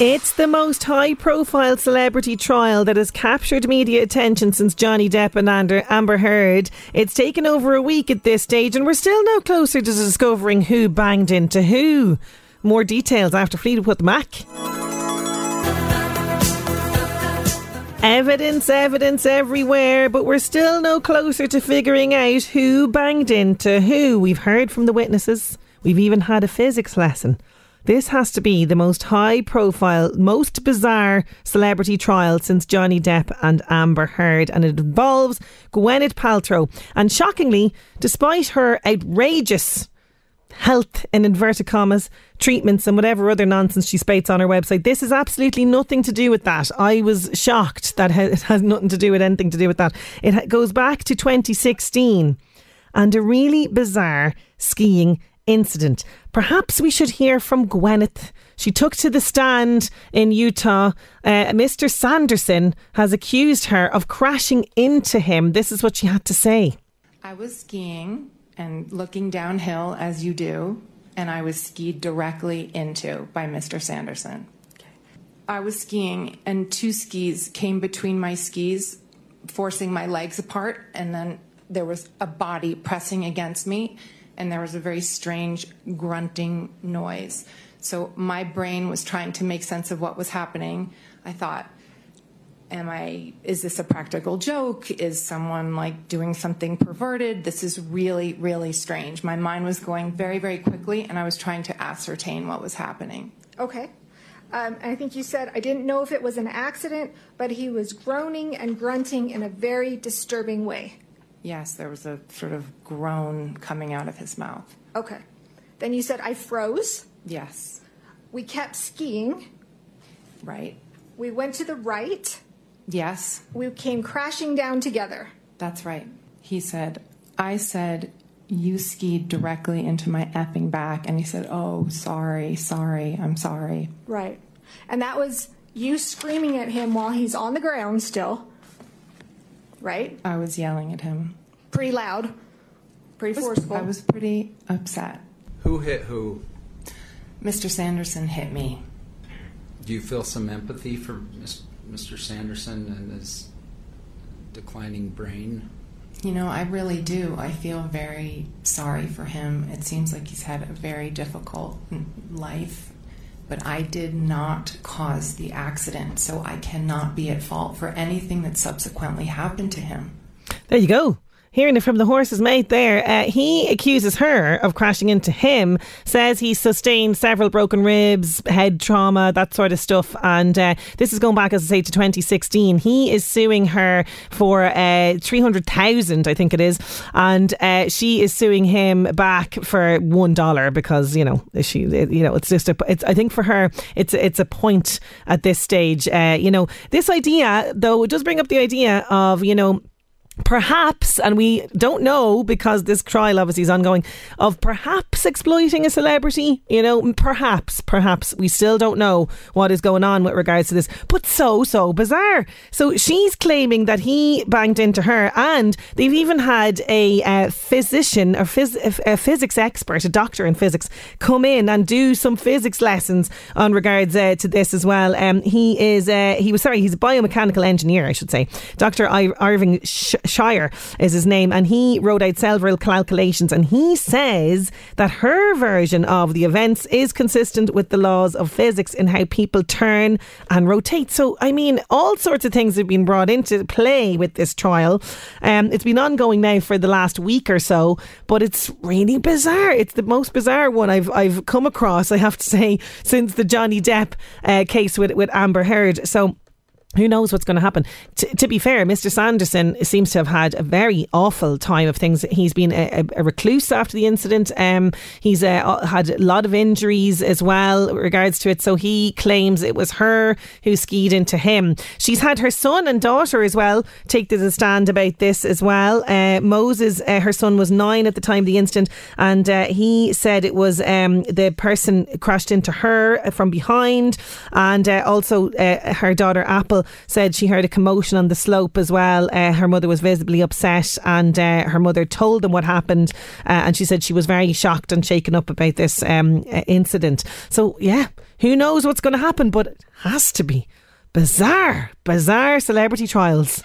It's the most high profile celebrity trial that has captured media attention since Johnny Depp and Amber Heard. It's taken over a week at this stage, and we're still no closer to discovering who banged into who. More details after Fleetwood Mac. Evidence, evidence everywhere, but we're still no closer to figuring out who banged into who. We've heard from the witnesses. We've even had a physics lesson. This has to be the most high profile, most bizarre celebrity trial since Johnny Depp and Amber Heard, and it involves Gwyneth Paltrow. And shockingly, despite her outrageous health in inverted commas treatments and whatever other nonsense she spates on her website. This has absolutely nothing to do with that. I was shocked that it has nothing to do with anything to do with that. It goes back to 2016 and a really bizarre skiing incident. Perhaps we should hear from Gwyneth. She took to the stand in Utah. Uh, Mr. Sanderson has accused her of crashing into him. This is what she had to say. I was skiing and looking downhill as you do, and I was skied directly into by Mr. Sanderson. I was skiing, and two skis came between my skis, forcing my legs apart, and then there was a body pressing against me, and there was a very strange grunting noise. So my brain was trying to make sense of what was happening. I thought, am I, is this a practical joke? Is someone like doing something perverted? This is really, really strange. My mind was going very, very quickly, and I was trying to ascertain what was happening. Okay. Um, I think you said, I didn't know if it was an accident, but he was groaning and grunting in a very disturbing way. Yes, there was a sort of groan coming out of his mouth. Okay. Then you said, I froze. Yes, We kept skiing. right. We went to the right. Yes, We came crashing down together. that's right. He said, I said, you skied directly into my effing back. And he said, Oh, sorry, sorry, I'm sorry. Right. And that was you screaming at him while he's on the ground still. Right? I was yelling at him. Pretty loud. Pretty forceful. I was pretty upset. Who hit who? Mr. Sanderson hit me. Do you feel some empathy for Mr. Sanderson and his declining brain? You know, I really do. I feel very sorry for him. It seems like he's had a very difficult life, but I did not cause the accident, so I cannot be at fault for anything that subsequently happened to him. There you go. Hearing it from the horse's mate there, uh, he accuses her of crashing into him, says he sustained several broken ribs, head trauma, that sort of stuff. And uh, this is going back, as I say, to 2016. He is suing her for uh, 300,000, I think it is. And uh, she is suing him back for $1 because, you know, she, you know, it's just a, it's, I think for her, it's, it's a point at this stage. Uh, you know, this idea, though, it does bring up the idea of, you know, perhaps, and we don't know because this trial obviously is ongoing, of perhaps exploiting a celebrity. You know, perhaps, perhaps we still don't know what is going on with regards to this, but so, so bizarre. So she's claiming that he banged into her, and they've even had a uh, physician or phys- a physics expert, a doctor in physics, come in and do some physics lessons on regards uh, to this as well. Um, he is, uh, he was sorry, he's a biomechanical engineer, I should say, Dr. I- Irving Sh- Shire is his name, and he wrote out several calculations, and he says that her version of the events is consistent with the laws of physics in how people turn and rotate. So, I mean, all sorts of things have been brought into play with this trial. Um, it's been ongoing now for the last week or so, but it's really bizarre. It's the most bizarre one I've I've come across. I have to say since the Johnny Depp uh, case with with Amber Heard. So who knows what's going to happen? T- to be fair, Mr. Sanderson seems to have had a very awful time of things. He's been a, a recluse after the incident. Um, he's uh, had a lot of injuries as well regards to it. So he claims it was her who skied into him. She's had her son and daughter as well take the stand about this as well. Uh, Moses, uh, her son, was nine at the time of the incident, and uh, he said it was um, the person crashed into her from behind, and uh, also uh, her daughter Apple said she heard a commotion on the slope as well. Uh, her mother was visibly upset, and uh, her mother told them what happened. Uh, and she said she was very shocked and shaken up about this um, uh, incident. So, yeah, who knows what's going to happen, but it has to be bizarre, bizarre celebrity trials.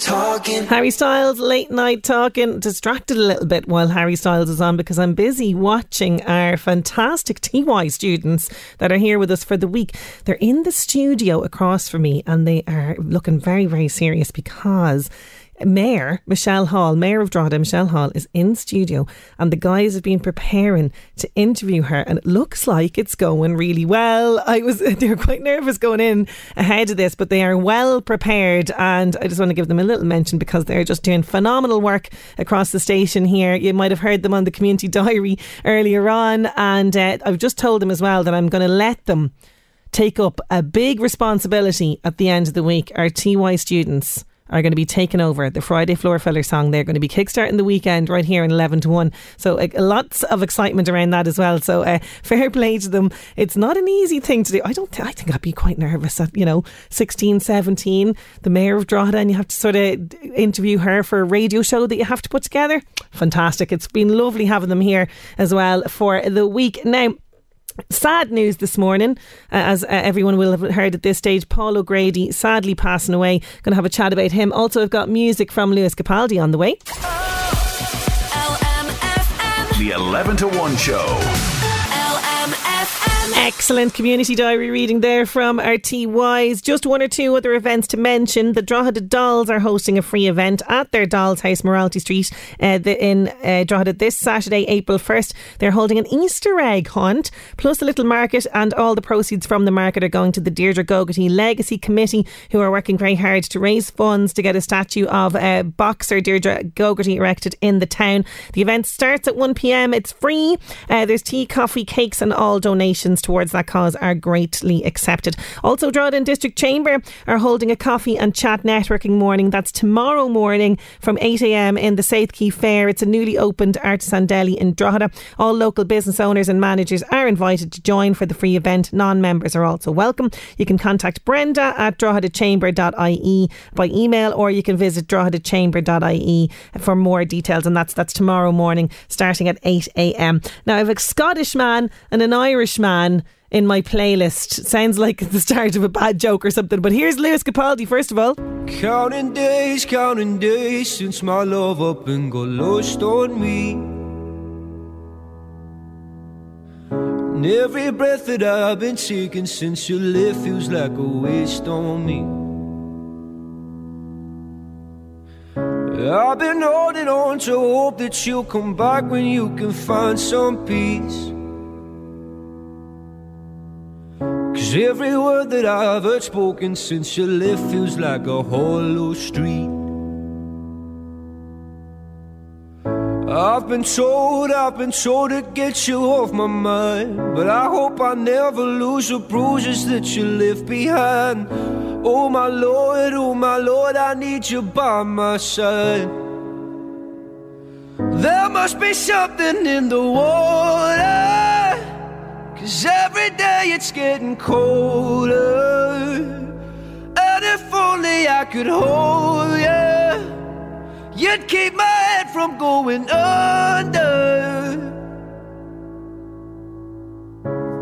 Talking. Harry Styles late night talking distracted a little bit while Harry Styles is on because I'm busy watching our fantastic TY students that are here with us for the week. They're in the studio across from me and they are looking very very serious because Mayor Michelle Hall, Mayor of Drogheda, Michelle Hall, is in studio, and the guys have been preparing to interview her, and it looks like it's going really well. I was they were quite nervous going in ahead of this, but they are well prepared, and I just want to give them a little mention because they're just doing phenomenal work across the station here. You might have heard them on the community diary earlier on, and uh, I've just told them as well that I'm going to let them take up a big responsibility at the end of the week. Our TY students are going to be taking over the Friday Floor Filler song. They're going to be kickstarting the weekend right here in 11 to 1. So uh, lots of excitement around that as well. So uh, fair play to them. It's not an easy thing to do. I don't th- I think I'd be quite nervous at, you know, 16, 17, the mayor of Drogheda and you have to sort of interview her for a radio show that you have to put together. Fantastic. It's been lovely having them here as well for the week. Now, Sad news this morning, uh, as uh, everyone will have heard at this stage. Paul O'Grady sadly passing away. Going to have a chat about him. Also, I've got music from Lewis Capaldi on the way. LMFM. The 11 to 1 show. Excellent community diary reading there from our TYs. Just one or two other events to mention. The Drogheda Dolls are hosting a free event at their Dolls House, Moralty Street, uh, the, in uh, Drogheda this Saturday, April 1st. They're holding an Easter egg hunt, plus a little market, and all the proceeds from the market are going to the Deirdre Gogarty Legacy Committee, who are working very hard to raise funds to get a statue of uh, boxer Deirdre Gogarty erected in the town. The event starts at 1pm. It's free. Uh, there's tea, coffee, cakes, and all donations towards that cause are greatly accepted. Also, Drogheda District Chamber are holding a coffee and chat networking morning. That's tomorrow morning from 8am in the South Quay Fair. It's a newly opened artisan deli in Drogheda. All local business owners and managers are invited to join for the free event. Non members are also welcome. You can contact Brenda at droghedachamber.ie by email or you can visit droghedachamber.ie for more details. And that's that's tomorrow morning starting at 8am. Now, I have a Scottish man and an Irish man in my playlist. Sounds like the start of a bad joke or something. But here's Lewis Capaldi, first of all. Counting days, counting days since my love up and got lost on me. And every breath that I've been taking since you left feels like a waste on me. I've been holding on to hope that you'll come back when you can find some peace. Cause every word that I've heard spoken since you left feels like a hollow street. I've been told, I've been told to get you off my mind. But I hope I never lose the bruises that you left behind. Oh my Lord, oh my Lord, I need you by my side. There must be something in the water. Cause every day it's getting colder. And if only I could hold you. You'd keep my head from going under.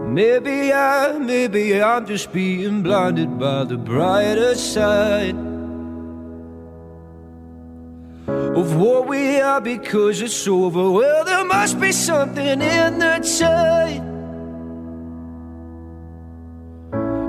Maybe I, maybe I'm just being blinded by the brighter side of what we are because it's over. Well, there must be something in the tide.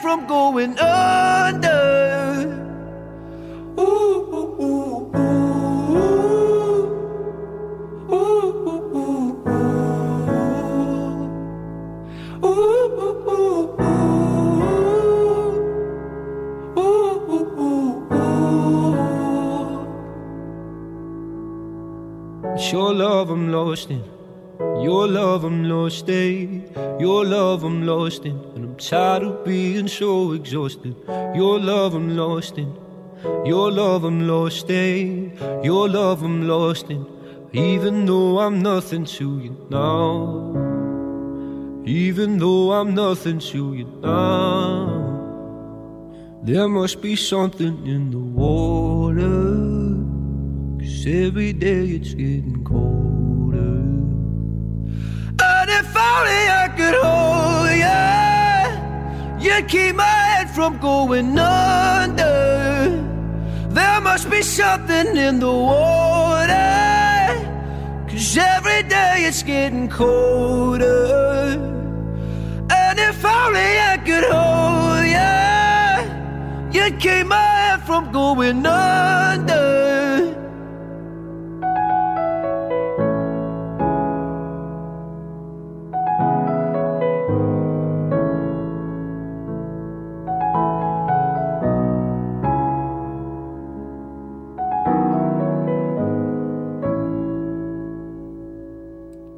from going under. Your love I'm lost in. Your love I'm lost in. Your love I'm lost in. Tired of being so exhausted. Your love I'm lost in. Your love I'm lost in. Your love I'm lost in. Even though I'm nothing to you now. Even though I'm nothing to you now. There must be something in the water. Cause every day it's getting colder. And if only I could hold you, keep my head from going under. There must be something in the water. Cause every day it's getting colder. And if only I could hold you, you'd keep my head from going under.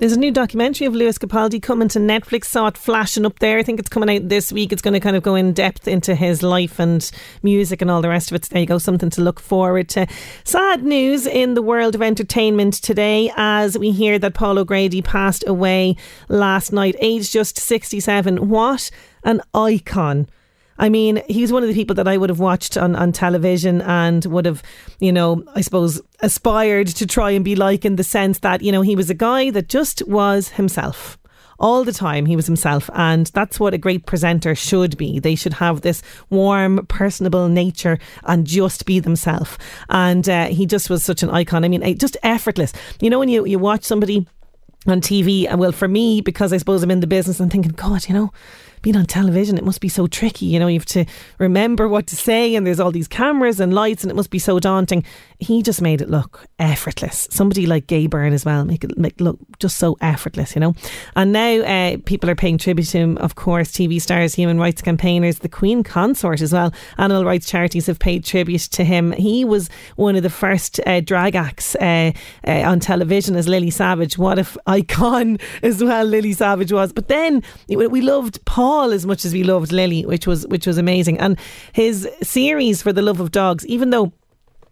There's a new documentary of Lewis Capaldi coming to Netflix. Saw it flashing up there. I think it's coming out this week. It's going to kind of go in depth into his life and music and all the rest of it. So there you go, something to look forward to. Sad news in the world of entertainment today as we hear that Paul O'Grady passed away last night, aged just 67. What an icon. I mean, he's one of the people that I would have watched on, on television and would have, you know, I suppose aspired to try and be like in the sense that, you know, he was a guy that just was himself all the time. He was himself. And that's what a great presenter should be. They should have this warm personable nature and just be themselves and uh, he just was such an icon. I mean eh, just effortless. You know when you, you watch somebody on TV and well for me because I suppose I'm in the business I'm thinking god you know being on television, it must be so tricky. You know, you have to remember what to say, and there's all these cameras and lights, and it must be so daunting. He just made it look effortless. Somebody like Gay Byrne as well, make it make look just so effortless, you know. And now uh, people are paying tribute to him, of course, TV stars, human rights campaigners, the Queen Consort as well. Animal rights charities have paid tribute to him. He was one of the first uh, drag acts uh, uh on television as Lily Savage. What if icon as well Lily Savage was. But then we loved Paul as much as we loved Lily, which was which was amazing. And his series for the love of dogs, even though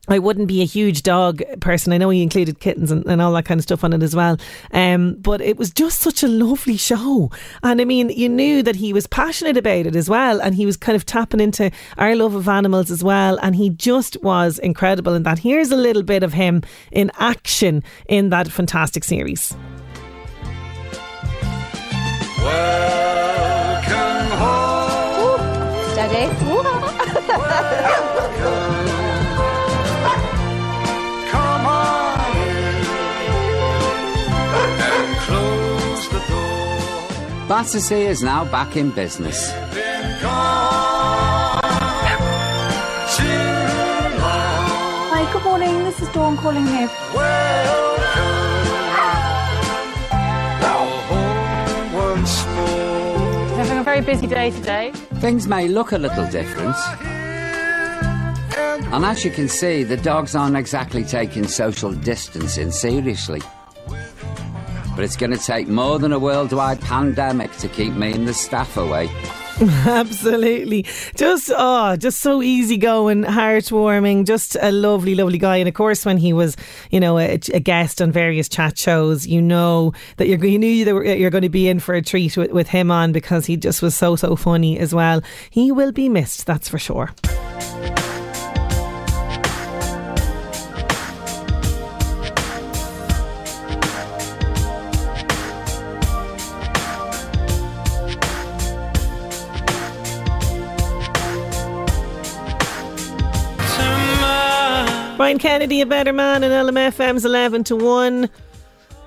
I wouldn't be a huge dog person. I know he included kittens and, and all that kind of stuff on it as well. Um, but it was just such a lovely show. And I mean, you knew that he was passionate about it as well. And he was kind of tapping into our love of animals as well. And he just was incredible in that. Here's a little bit of him in action in that fantastic series. Welcome Battersea is now back in business. Been gone too long. Hi, good morning. This is Dawn calling here. Welcome. Now home once more. Having a very busy day today. Things may look a little different, and as you can see, the dogs aren't exactly taking social distancing seriously. But it's going to take more than a worldwide pandemic to keep me and the staff away. Absolutely. Just oh, just so easygoing, heartwarming, just a lovely, lovely guy. And of course, when he was, you know, a, a guest on various chat shows, you know that you're you knew that you're going to be in for a treat with, with him on because he just was so so funny as well. He will be missed, that's for sure. Brian Kennedy, a better man, and LMFM's 11 to 1.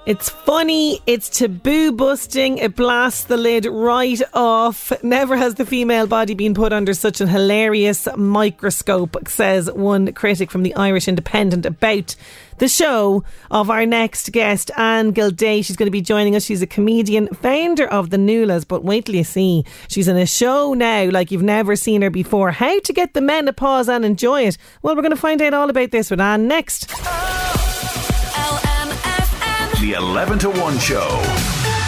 It's funny, it's taboo busting, it blasts the lid right off. Never has the female body been put under such an hilarious microscope, says one critic from the Irish Independent about the show of our next guest, Anne Gildea. She's going to be joining us. She's a comedian, founder of the Nualas, but wait till you see. She's in a show now like you've never seen her before. How to get the menopause and enjoy it? Well, we're going to find out all about this with Anne next. Oh. The 11 to 1 show.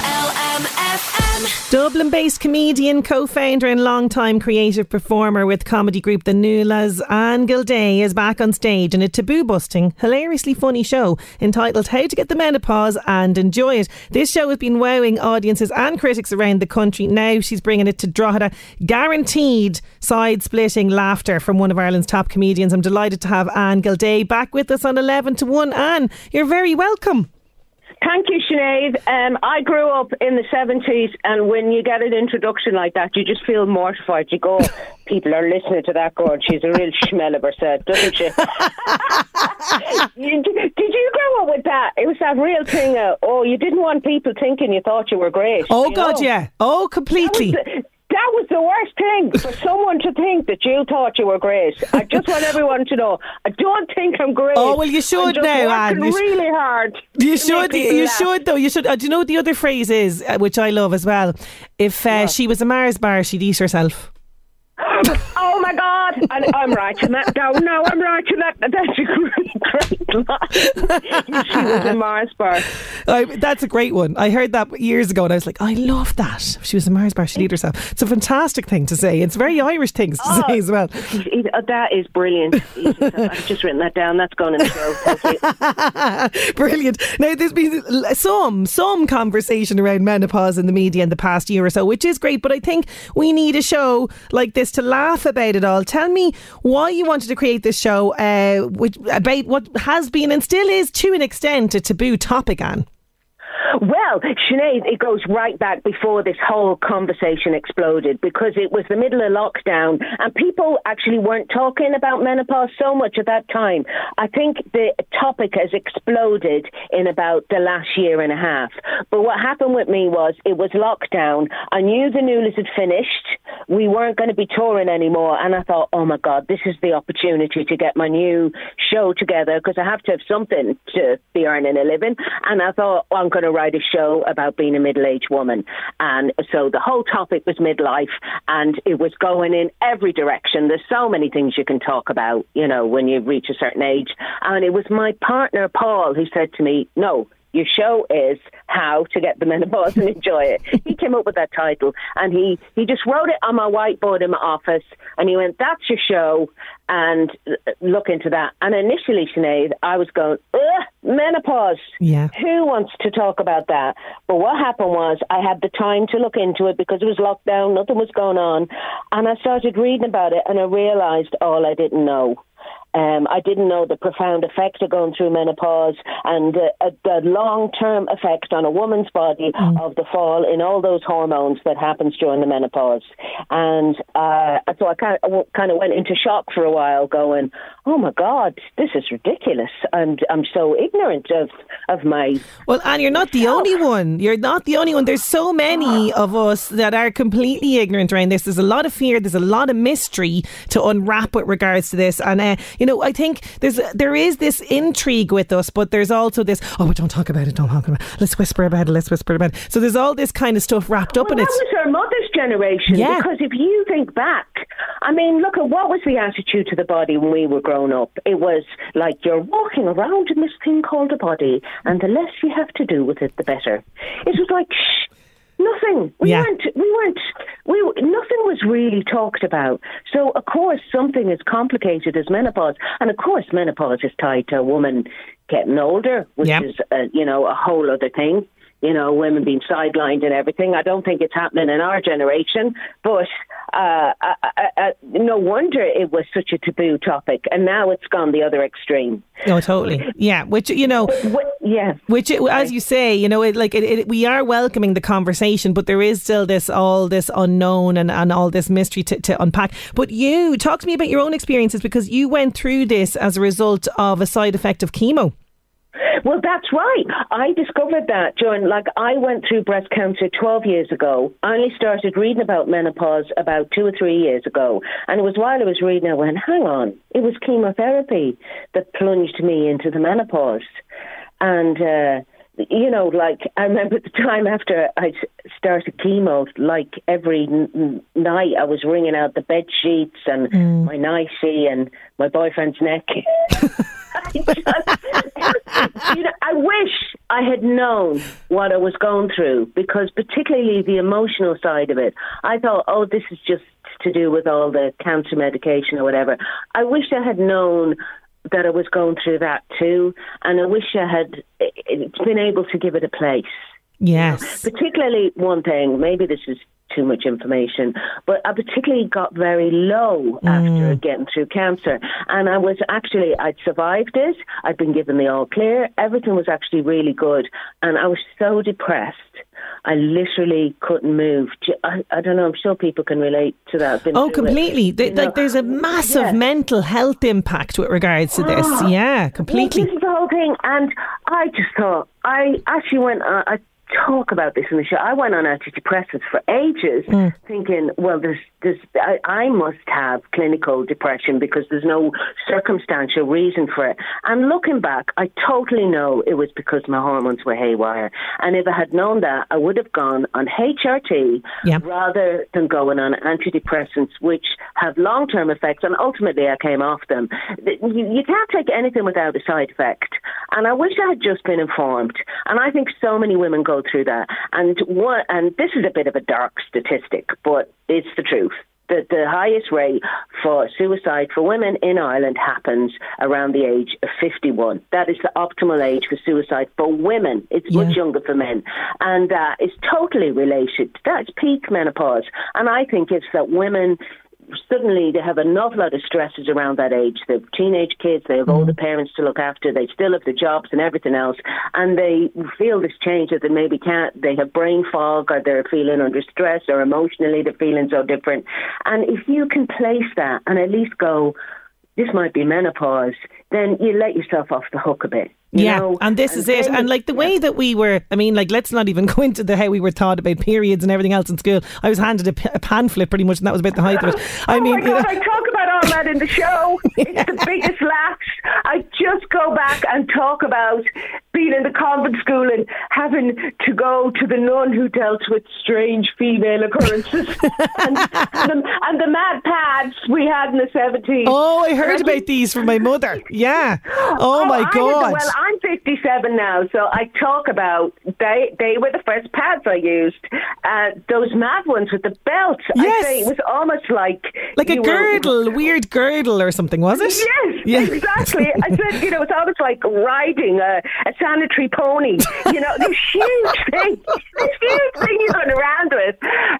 LMFM. Dublin based comedian, co founder, and long-time creative performer with comedy group The Nualas, Anne Gildea is back on stage in a taboo busting, hilariously funny show entitled How to Get the Menopause and Enjoy It. This show has been wowing audiences and critics around the country. Now she's bringing it to Drogheda. Guaranteed side splitting laughter from one of Ireland's top comedians. I'm delighted to have Anne Gildea back with us on 11 to 1. Anne, you're very welcome. Thank you, Sinead. Um, I grew up in the 70s, and when you get an introduction like that, you just feel mortified. You go, people are listening to that girl. She's a real schmell of herself, doesn't she? Did you grow up with that? It was that real thing of, oh, you didn't want people thinking you thought you were great. Oh, you God, know? yeah. Oh, completely. That was, that was the worst thing for someone to think that you thought you were great. I just want everyone to know. I don't think I'm great. Oh, well, you should now, Anne. You really hard. You should, you laugh. should though. You should. Uh, do you know what the other phrase is, uh, which I love as well? If uh, she was a Mars bar, she'd eat herself. Oh my God! And I'm writing that down now. I'm writing that. That's a great, great line. she was a Mars bar. I, that's a great one. I heard that years ago, and I was like, I love that. She was a Mars bar, she'd eat herself. It's a fantastic thing to say. It's very Irish things to say as well. Uh, that is brilliant. I've just written that down. That's going in the show. Brilliant. Now, there's been some some conversation around menopause in the media in the past year or so, which is great. But I think we need a show like this to laugh about it all. Tell me why you wanted to create this show uh, which, about what has been and still is, to an extent, a taboo topic. Anne. Well, Sinead, it goes right back before this whole conversation exploded because it was the middle of lockdown and people actually weren't talking about menopause so much at that time. I think the topic has exploded in about the last year and a half. But what happened with me was it was lockdown. I knew the Nualas had finished. We weren't going to be touring anymore. And I thought, oh my God, this is the opportunity to get my new show together because I have to have something to be earning a living. And I thought, well, I'm going to write a show about being a middle aged woman. And so the whole topic was midlife and it was going in every direction. There's so many things you can talk about, you know, when you reach a certain age. And it was my partner, Paul, who said to me, no, your show is how to get the menopause and enjoy it. He came up with that title and he, he just wrote it on my whiteboard in my office and he went, that's your show and uh, look into that. And initially, Sinead, I was going, ugh, menopause. Yeah. Who wants to talk about that? But what happened was I had the time to look into it because it was lockdown, nothing was going on. And I started reading about it and I realised all I didn't know. Um, I didn't know the profound effect of going through menopause and uh, the long term effect on a woman's body of the fall in all those hormones that happens during the menopause. And uh, so I kind of, kind of went into shock for a while, going, "Oh my God, this is ridiculous! I'm I'm so ignorant of of my Well, Anne, you're not the only one. You're not the only one. There's so many of us that are completely ignorant around this. There's a lot of fear. There's a lot of mystery to unwrap with regards to this. And uh, you know, I think there's there is this intrigue with us, but there's also this. Oh, but don't talk about it. Don't talk about it. Let's whisper about it. Let's whisper about it. So there's all this kind of stuff wrapped up well, in it. that was our mother's generation. Yeah. Because if you think back, I mean, look at what was the attitude to the body when we were growing up. It was like you're walking around in this thing called a body, and the less you have to do with it, the better. It was like, shh. Nothing. We Yeah. weren't. We weren't. We nothing was really talked about. So of course something as complicated as menopause, and of course menopause is tied to a woman getting older, which Yeah. is uh, you know a whole other thing. You know, women being sidelined and everything. I don't think it's happening in our generation, but uh, uh, uh, uh, no wonder it was such a taboo topic, and now it's gone the other extreme. No, totally. Yeah, which you know, yeah, which as you say, you know, it, like it, it, we are welcoming the conversation, but there is still this all this unknown and, and all this mystery to, to unpack. But you talk to me about your own experiences because you went through this as a result of a side effect of chemo. Well, that's right. I discovered that during, like, I went through breast cancer 12 years ago. I only started reading about menopause about two or three years ago. And it was while I was reading, I went, hang on, it was chemotherapy that plunged me into the menopause. And, uh, you know, like, I remember the time after I started chemo, like every n- n- night I was wringing out the bed sheets and mm. my nightie and my boyfriend's neck. you know, I wish I had known what I was going through because, particularly the emotional side of it, I thought, oh, this is just to do with all the cancer medication or whatever. I wish I had known that I was going through that too, and I wish I had eh, been able to give it a place. Yes. Particularly one thing, maybe this is too much information, but I particularly got very low after getting through cancer. And I was actually, I'd survived it. I'd been given the all clear. Everything was actually really good. And I was so depressed. I literally couldn't move. I don't know. I'm sure people can relate to that. Been Oh, completely. Like, there's a massive yeah. mental health impact with regards to this. Ah. yeah, completely. This is the whole thing, and I just thought I actually went. Uh, I talk about this in the show. I went on antidepressants for ages, hmm. thinking, well, there's, there's, I, I must have clinical depression because there's no circumstantial reason for it. And looking back, I totally know it was because my hormones were haywire. And if I had known that, I would have gone on HRT Yeah. rather than going on antidepressants, which have long term effects. And ultimately, I came off them. You, you can't take anything without a side effect. And I wish I had just been informed. And I think so many women go through that. And what, and this is a bit of a dark statistic, but it's the truth. The, the highest rate for suicide for women in Ireland happens around the age of 51. That is the optimal age for suicide for women. It's much younger for men. And uh, it's totally related. That's peak menopause. And I think it's that women suddenly they have an awful lot of stresses around that age. They have teenage kids, they have older mm. parents to look after, they still have the jobs and everything else, and they feel this change that they maybe can't. They have brain fog, or they're feeling under stress, or emotionally they're feeling so different. And if you can place that and at least go, this might be menopause, then you let yourself off the hook a bit. you yeah, know? and this is it. And like the way that we were, I mean, like let's not even go into the how we were taught about periods and everything else in school. I was handed a, p- a pamphlet pretty much, and that was about the height of it. I oh mean, my you know- I talk about all that in the show. It's the biggest laughs. I just go back and talk about being in the convent school and having to go to the nun who dealt with strange female occurrences and, and, the, and the mad pads we had in the 70s. oh, I heard about these from my mother. Yeah. Oh, my I god. well, I'm 57 now, so I talk about they they were the first pads I used. Uh, those mad ones with the belt. Yes. I say it was almost like like a you were- girdle, weird girdle or something, was it? Yes, Yeah. exactly. I said, you know, it's almost like riding a, a sanitary pony. You know, this huge thing, this huge thing you're going around with.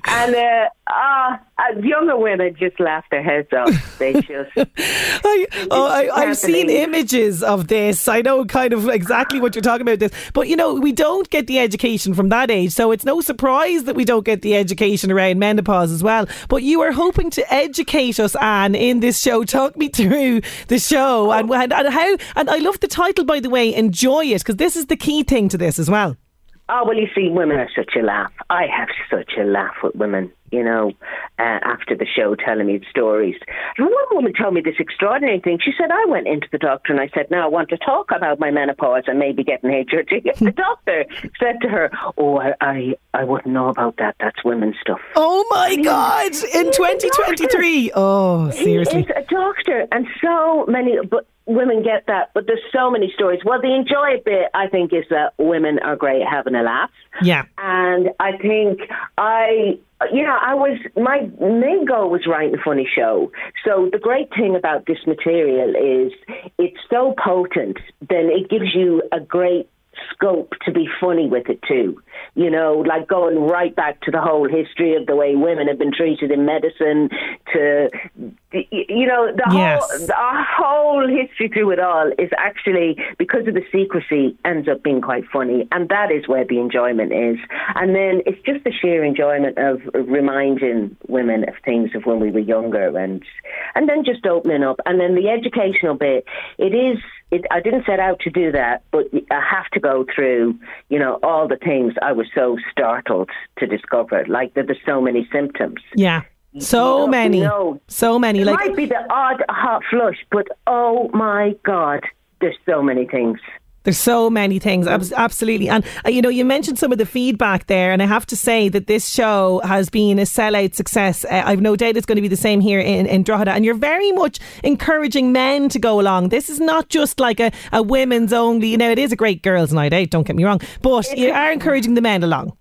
And uh, uh, uh, younger women just laugh their heads off. They just. I, oh, I, I've seen images of this. I know kind of exactly what you're talking about. This, but you know, we don't get the education from that age, so it's no surprise that we don't get the education around menopause as well. But you are hoping to educate us, Anne, in this show. Talk me through the show and, and, and how. And I love the title, by the way. Enjoy it because this is the key thing to this as well. Oh, well, you see, women are such a laugh. I have such a laugh with women, you know, uh, after the show telling me stories. And one woman told me this extraordinary thing. She said, I went into the doctor and I said, now I want to talk about my menopause and maybe getting HRT. the doctor said to her, oh, I, I, I wouldn't know about that. That's women's stuff. Oh my God! In 2023. Oh, He seriously. is a doctor, and so many. But women get that, but there's so many stories. Well, the enjoy bit, I think, is that women are great at having a laugh. Yeah. And I think I, you know, I was, my main goal was writing a funny show. So the great thing about this material is it's so potent, then it gives you a great scope to be funny with it too. You know, like going right back to the whole history of the way women have been treated in medicine to, you know, the Yes. whole, the whole history through it all is actually, because of the secrecy, ends up being quite funny. And that is where the enjoyment is. And then it's just the sheer enjoyment of reminding women of things of when we were younger and, and then just opening up. And then the educational bit, it is, it, I didn't set out to do that, but I have to go through, you know, all the things I was so startled to discover, like that there's so many symptoms. Yeah. So many. know, so many. It Like might be the odd hot flush, but oh my God, there's so many things. There's so many things, absolutely. And uh, you know, you mentioned some of the feedback there, and I have to say that this show has been a sellout success. Uh, I've no doubt it's going to be the same here in, in Drogheda. And you're very much encouraging men to go along. This is not just like a, a women's only. You know, it is a great girls' night out. Don't get me wrong, but you are encouraging the men along.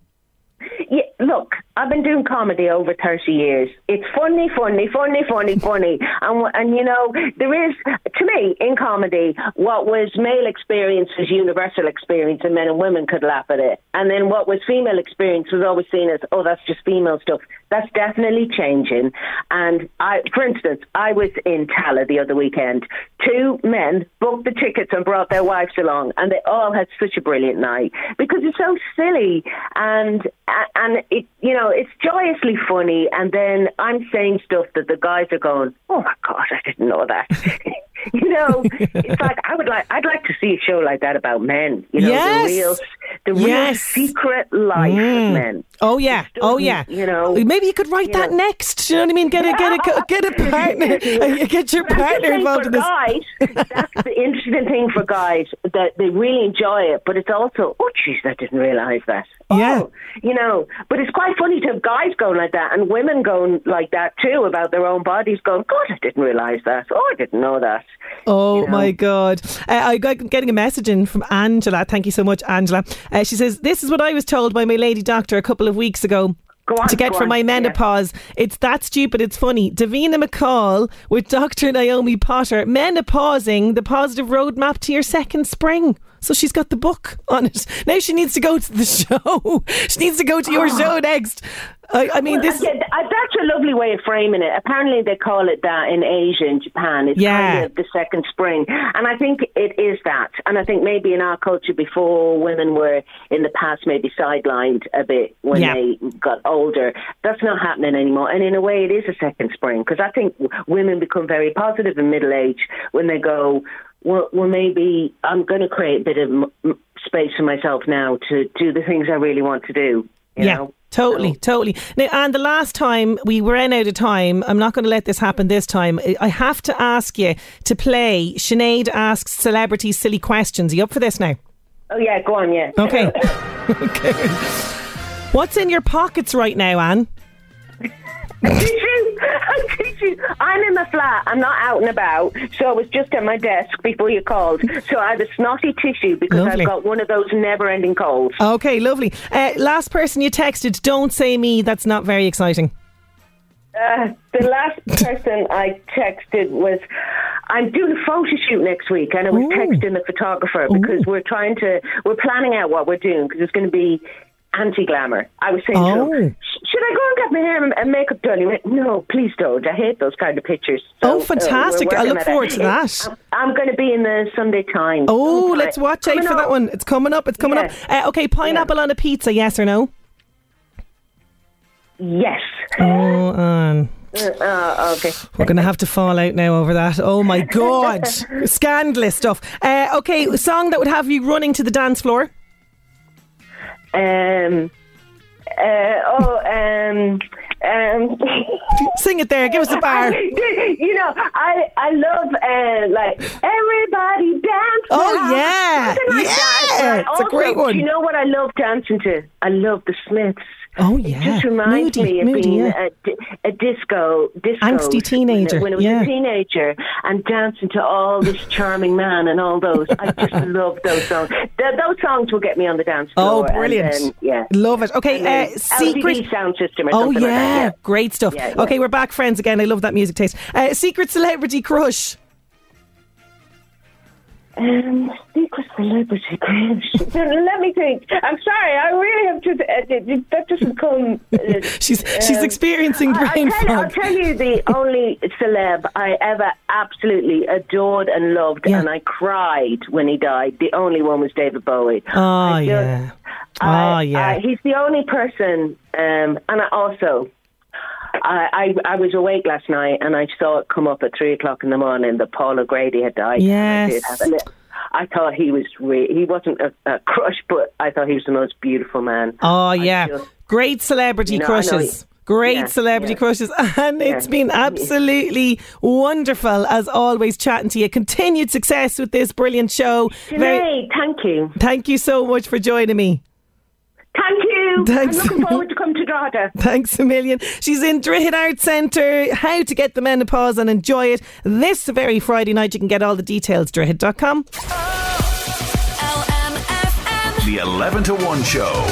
Yeah, look, I've been doing comedy over 30 years. It's funny, funny, funny, funny, funny. And, and you know, there is, to me, in comedy, what was male experience was universal experience and men and women could laugh at it. And then what was female experience was always seen as, oh, that's just female stuff. That's definitely changing. And I, for instance, I was in Tallaght the other weekend. Two men booked the tickets and brought their wives along, and they all had such a brilliant night because it's so silly and and it you know it's joyously funny. And then I'm saying stuff that the guys are going, oh my god, I didn't know that. you know, it's like I would like I'd like to see a show like that about men. You know, Yes. the real the real Yes. secret life Mm. of men. Oh yeah, oh yeah. You know, maybe you could write that next. Do you know what I mean? Get a get a get a partner. uh, Get your partner involved in this. guys, that's the interesting thing for guys that they really enjoy it, but it's also, oh, jeez, I didn't realise that. Yeah. Oh, you know, but it's quite funny to have guys going like that and women going like that too about their own bodies, going, God, I didn't realise that. Oh, I didn't know that. Oh my God. Uh, I got getting a message in from Angela. Thank you so much, Angela. Uh, she says, This is what I was told by my lady doctor a couple of weeks ago. Go on, to get for on, my yeah. menopause. It's that stupid, it's funny. Davina McCall with Dr. Naomi Potter, Menopausing, the positive roadmap to your second spring. So she's got the book on it. Now she needs to go to the show. she needs to go to your show next. I, I mean, Well, this. again, uh, that's a lovely way of framing it. Apparently, they call it that in Asia and Japan. It's Yeah. kind of the second spring, and I think it is that. And I think maybe in our culture before, women were in the past maybe sidelined a bit when Yeah. they got older. That's not happening anymore. And in a way, it is a second spring because I think women become very positive in middle age when they go. Well, well, maybe I'm going to create a bit of space for myself now to do the things I really want to do. You yeah. know? Totally, totally. Now, and the last time we ran out of time, I'm not going to let this happen this time. I- I have to ask you to play Sinead Asks Celebrities Silly Questions. Are you up for this now? Oh yeah, go on, yeah. Okay. okay. What's in your pockets right now, Anne? Tissue. Tissue. I'm in my flat. I'm not out and about. So I was just at my desk before you called. So I have a snotty tissue because Lovely. I've got one of those never-ending colds. Okay, lovely. Uh, last person you texted, don't say me. That's not very exciting. Uh, the last person I texted was, I'm doing a photo shoot next week, and I was texting the photographer because we're trying to, we're planning out what we're doing because it's going to be anti-glamour. I was saying to Oh. him, should I go and get my hair and- makeup done? He went, no, please don't. I hate those kind of pictures. Oh, uh, fantastic. I look forward to that. I'm, I'm going to be in the Sunday Times. Oh, sometime. let's watch out for that one. It's coming up. It's coming Yeah. up. Uh, okay, pineapple on a pizza, yes or no? Yes. Oh, Anne. Uh, uh, okay. We're going to have to fall out now over that. Oh my God. Scandalous stuff. Uh, okay, a song that would have you running to the dance floor. Um. Uh, oh, um, um. Sing it there. Give us a bar. you know, I I love uh, like everybody dance. Oh, now. yeah. Like that. Yeah, it's also, a great one. Do you know what I love dancing to? I love the Smiths. Oh It yeah, just reminds moody, me of moody, being yeah. a, a disco, disco Angsty teenager, when, I- when I was yeah. a teenager and dancing to all this charming man and all those. I just love those songs. Th- those songs will get me on the dance Oh, floor. and brilliant! then, yeah, love it. Okay, uh, secret. LCD sound system or Oh something yeah. like. Yeah. great stuff. Okay, we're back friends again. I love that music taste. Uh, secret celebrity crush. Um, secret celebrity crush. Let me think. I'm sorry. I really have to. Uh, that doesn't come. Uh, She's she's um, experiencing I- brain I'll tell, I'll tell you the only celeb I ever absolutely adored and loved, Yeah. and I cried when he died. The only one was David Bowie. Oh just- yeah. I- Oh yeah. I- he's the only person, um, and I also. I, I I was awake last night and I saw it come up at three o'clock in the morning that Paul O'Grady had died. I, Yes. have a li- I thought he was re- he wasn't a, a crush, but I thought he was the most beautiful man. Oh yeah, just- great celebrity crushes. Great Yeah, celebrity yeah. crushes, and it's been absolutely wonderful as always chatting to you. Continued success with this brilliant show. Very- thank you, thank you so much for joining me. thank you. Thanks. I'm looking forward to come to Drogheda. Thanks a million. She's in Droichead Arts Centre. How to get the menopause and enjoy it this very Friday night. You can get all the details. Droichead.com. LMFM. The 11 to 1 show.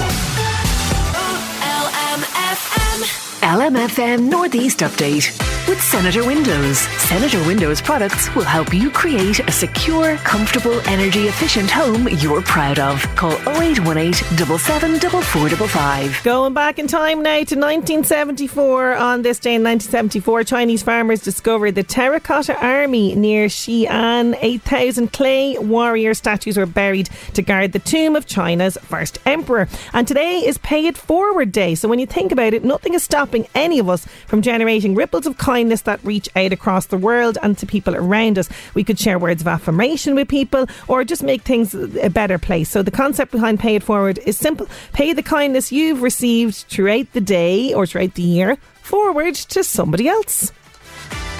LMFM. LMFM Northeast Update with Senator Windows. Senator Windows products will help you create a secure, comfortable, energy efficient home you're proud of. Call 0818 774455. Going back in time now to 1974. On this day in 1974, Chinese farmers discovered the Terracotta Army near Xi'an. 8,000 clay warrior statues were buried to guard the tomb of China's first emperor. And today is Pay It Forward Day. So when you think about it, nothing is stopping any of us from generating ripples of kindness that reach out across the world and to people around us. We could share words of affirmation with people or just make things a better place. So the concept behind Pay It Forward is simple. Pay the kindness you've received throughout the day or throughout the year forward to somebody else.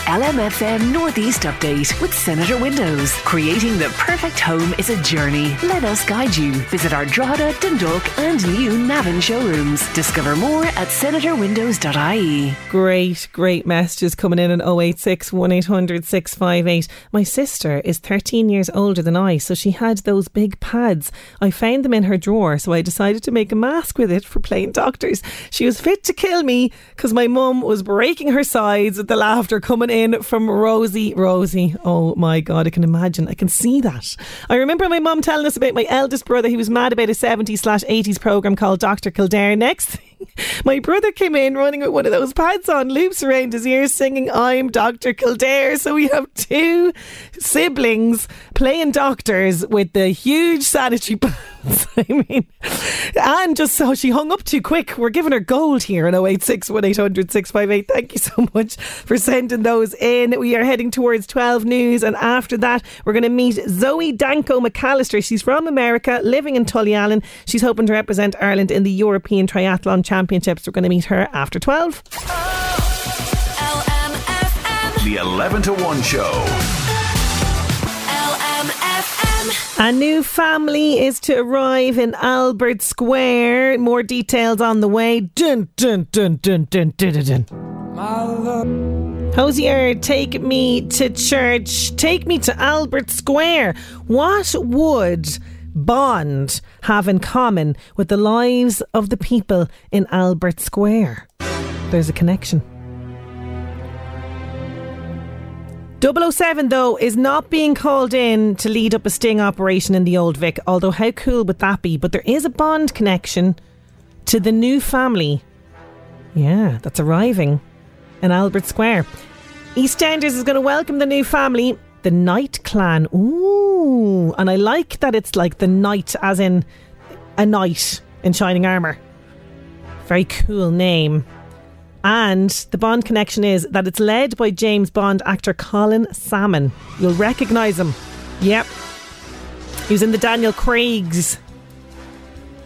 LMFM Northeast Update with Senator Windows. Creating the perfect home is a journey. Let us guide you. Visit our Drogheda, Dundalk, and new Navan showrooms. Discover more at senatorwindows.ie. Great, great messages coming in on 086 1800 658. My sister is 13 years older than I, so she had those big pads. I found them in her drawer, so I decided to make a mask with it for playing doctors. She was fit to kill me because my mum was breaking her sides with the laughter coming in from Rosie. Rosie, oh my God, I can imagine. I can see that. I remember my mum telling us about my eldest brother. He was mad about a 70s slash 80s program called Dr. Kildare. Next my brother came in running with one of those pads on, loops around his ears, singing, I'm Dr. Kildare. So we have two siblings playing doctors with the huge sanitary pads. I mean, Anne just so she hung up too quick. We're giving her gold here in 086 1800 658. Thank you so much for sending those in. We are heading towards 12 news, and after that, we're going to meet Zoe Danko McAllister. She's from America, living in Tullyallen. She's hoping to represent Ireland in the European Triathlon Championships. We're going to meet her after 12. LMFM. The 11 to 1 show. A new family is to arrive in Albert Square. More details on the way. Dun dun dun dun dun dun dun. dun. Hozier, take me to church. Take me to Albert Square. What would Bond have in common with the lives of the people in Albert Square? There's a connection. 007 though is not being called in to lead up a sting operation in the Old Vic, although how cool would that be? But there is a Bond connection to the new family. Yeah, that's arriving in Albert Square. EastEnders is going to welcome the new family, the Knight Clan. Ooh, and I like that it's like the knight as in a knight in shining armour. Very cool name. And the Bond connection is that it's led by James Bond actor Colin Salmon. You'll recognise him. Yep. He was in the Daniel Craig's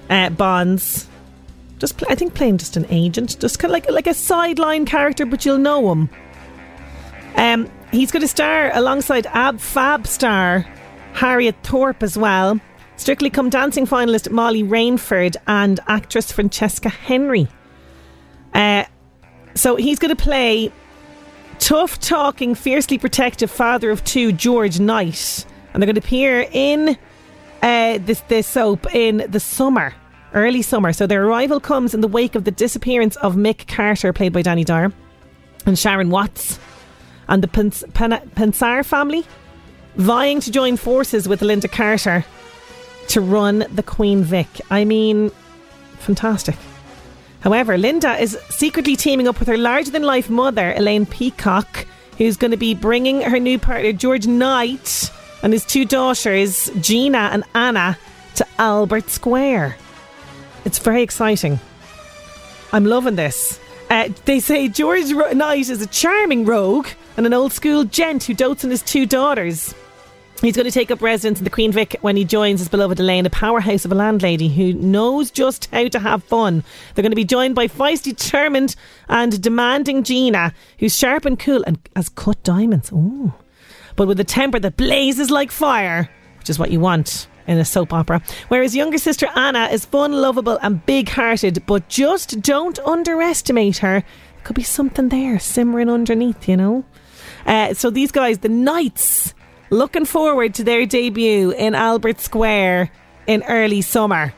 uh, Bonds. Just, pl- I think, playing just an agent, just kind of like like a sideline character, but you'll know him. Um, he's going to star alongside Ab Fab star Harriet Thorpe as well. Strictly Come Dancing finalist Molly Rainford and actress Francesca Henry. Uh, so he's going to play tough talking, fiercely protective father of two, George Knight. And they're going to appear in uh, this, this soap in the summer, early summer. So their arrival comes in the wake of the disappearance of Mick Carter, played by Danny Dyer, and Sharon Watts, and the Pens- Pen- Panesar family, vying to join forces with Linda Carter to run the Queen Vic. I mean, fantastic. However, Linda is secretly teaming up with her larger than life mother, Elaine Peacock, who's going to be bringing her new partner, George Knight, and his two daughters, Gina and Anna, to Albert Square. It's very exciting. I'm loving this. Uh, they say George Knight is a charming rogue and an old school gent who dotes on his two daughters. He's going to take up residence in the Queen Vic when he joins his beloved Elaine, a powerhouse of a landlady who knows just how to have fun. They're going to be joined by feisty, determined, and demanding Gina, who's sharp and cool and has cut diamonds. Ooh. But with a temper that blazes like fire, which is what you want in a soap opera. Whereas younger sister Anna is fun, lovable, and big hearted, but just don't underestimate her. Could be something there simmering underneath, you know? Uh, so these guys, the Knights, looking forward to their debut in Albert Square in early summer.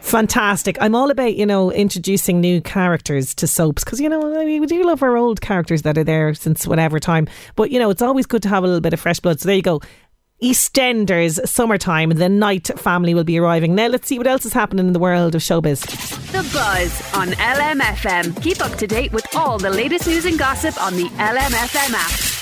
Fantastic. I'm all about, you know, introducing new characters to soaps because, you know, I mean, we do love our old characters that are there since whatever time. But, you know, it's always good to have a little bit of fresh blood. So there you go. EastEnders, summertime, the Knight family will be arriving. Now let's see what else is happening in the world of showbiz. The Buzz on LMFM. Keep up to date with all the latest news and gossip on the LMFM app.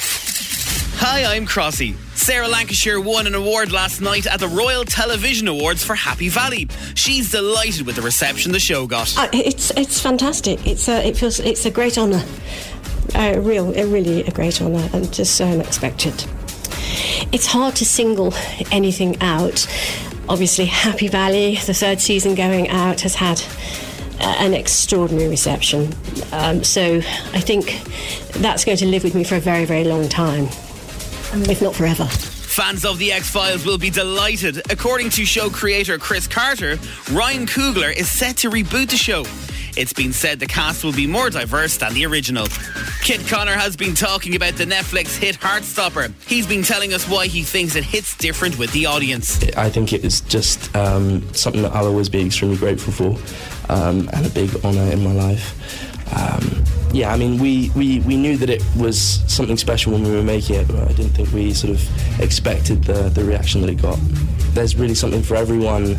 Hi, I'm Crossy. Sarah Lancashire won an award last night at the Royal Television Awards for Happy Valley. She's delighted with the reception the show got. Uh, it's it's fantastic. It's a, it feels it's a great honour. A real, a really a great honour, and just so unexpected. It's hard to single anything out. Obviously, Happy Valley, the third season going out, has had uh, an extraordinary reception. Um, so I think that's going to live with me for a very, very long time, if not forever. Fans of The X Files will be delighted. According to show creator Chris Carter, Ryan Coogler is set to reboot the show. It's been said the cast will be more diverse than the original. Kit Connor has been talking about the Netflix hit Heartstopper. He's been telling us why he thinks it hits different with the audience. I think it is just um, something that I'll always be extremely grateful for um, and a big honour in my life. Um, yeah, I mean, we, we, we knew that it was something special when we were making it, but I didn't think we sort of expected the, the reaction that it got. There's really something for everyone,